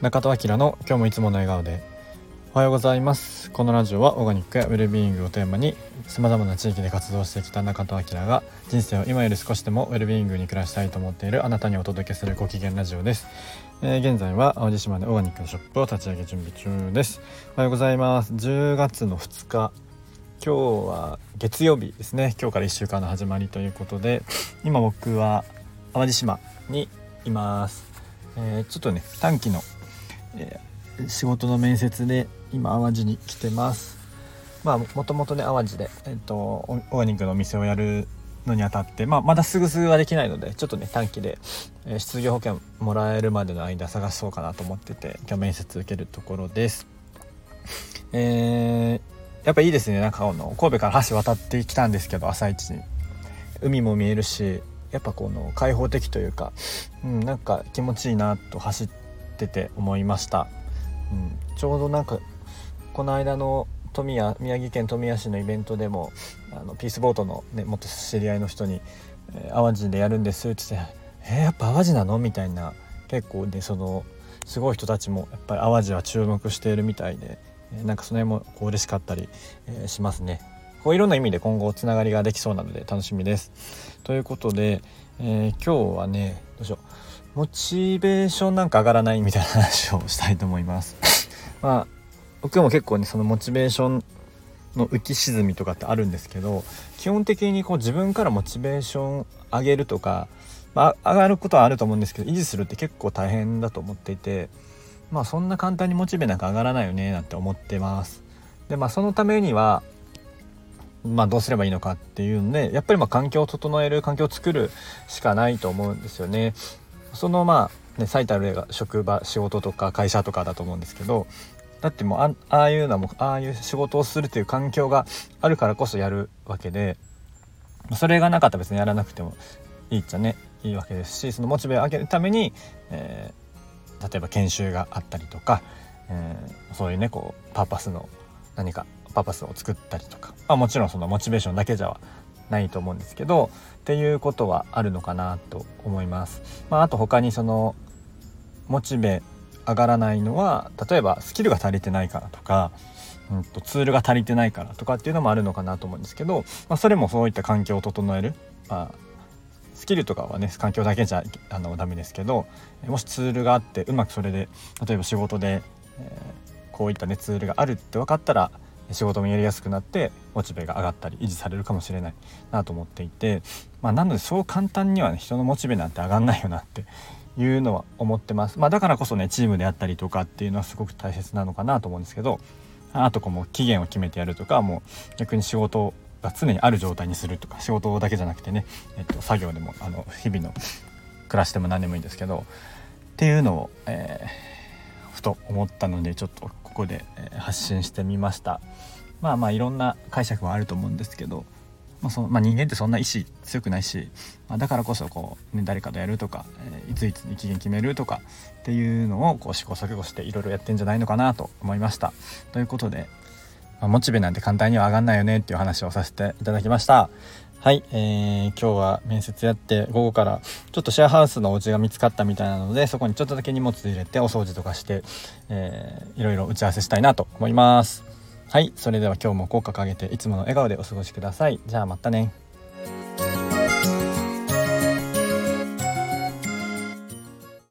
中戸明の今日もいつもの笑顔で。おはようございます。このラジオはオーガニックやウェルビーイングをテーマに様々な地域で活動してきた中戸明が人生を今より少しでもウェルビーイングに暮らしたいと思っているあなたにお届けするご機嫌ラジオです、えー、現在は淡路島でオーガニックのショップを立ち上げ準備中です。おはようございます。10月の2日。今日は月曜日ですね。今日から1週間の始まりということで今僕は淡路島にいます、えー、ちょっとね短期の、えー、仕事の面接で今淡路に来てます。まあもともとね淡路で、えーと、オーガニックのお店をやるのにあたって、まあ、まだすぐすぐはできないのでちょっとね短期で、えー、失業保険もらえるまでの間探そうかなと思ってて今日面接受けるところです。えーやっぱいいですねなんかこの神戸から橋渡ってきたんですけど朝一に。海も見えるしやっぱこの開放的というか、うん、なんか気持ちいいなと走ってて思いました、うん、ちょうどなんかこの間の富谷宮城県富谷市のイベントでもあのピースボートの、ね、元知り合いの人に「えー、淡路でやるんです」って言って「えー、やっぱ淡路なの?」みたいな結構ねそのすごい人たちもやっぱり淡路は注目しているみたいでなんかその辺もこう嬉しかったり、えしますね。こういろんな意味で今後つながりができそうなので楽しみです。ということで、えー、今日はねどうしようモチベーションなんか上がらないみたいな話をしたいと思います。まあ僕も結構ねそのモチベーションの浮き沈みとかってあるんですけど基本的にこう自分からモチベーション上げるとか、まあ、上がることはあると思うんですけど維持するって結構大変だと思っていてまあそんな簡単にモチベなんか上がらないよねなんて思ってますでまあそのためにはまあどうすればいいのかっていうのでやっぱりまあ環境を整える環境を作るしかないと思うんですよねそのまあね最たる例が職場仕事とか会社とかだと思うんですけどだってもうああいうのもああいう仕事をするという環境があるからこそやるわけでそれがなかったら別にやらなくてもいいっちゃねいいわけですしそのモチベを上げるために、えー例えば研修があったりとか、えー、そういうねこうパーパスの何かパーパスを作ったりとか、まあ、もちろんそのモチベーションだけじゃないと思うんですけどっていうことはあるのかなと思います。まあ、あと他にそのモチベ上がらないのは例えばスキルが足りてないからとか、うんと、ツールが足りてないからとかっていうのもあるのかなと思うんですけど、まあ、それもそういった環境を整える、まあ、スキルとかはね環境だけじゃあのダメですけどもしツールがあってうまくそれで例えば仕事で、えー、こういったねツールがあるって分かったら仕事もやりやすくなってモチベが上がったり維持されるかもしれないなと思っていて、まあ、なのでそう簡単には、ね、人のモチベなんて上がんないよなっていうのは思ってます、まあ、だからこそねチームであったりとかっていうのはすごく大切なのかなと思うんですけどあとこうもう期限を決めてやるとかもう逆に仕事が常にある状態にするとか仕事だけじゃなくてね、えっと、作業でもあの日々の暮らしでも何でもいいんですけどっていうのを、えー、ふと思ったのでちょっとここで、発信してみました。まあまあいろんな解釈はあると思うんですけど、まあそのまあ、人間ってそんな意志強くないし、まあ、だからこそこう、ね、誰かとやるとか、え、いついつに期限決めるとかっていうのをこう試行錯誤していろいろやってんじゃないのかなと思いました。ということでまあ、モチベなんて簡単には上がんないよねっていう話をさせていただきました。はい、えー、今日は面接やって午後からちょっとシェアハウスのお家が見つかったみたいなのでそこにちょっとだけ荷物入れてお掃除とかして、えー、いろいろ打ち合わせしたいなと思います。はいそれでは今日も効果掲げていつもの笑顔でお過ごしください。じゃあまたね。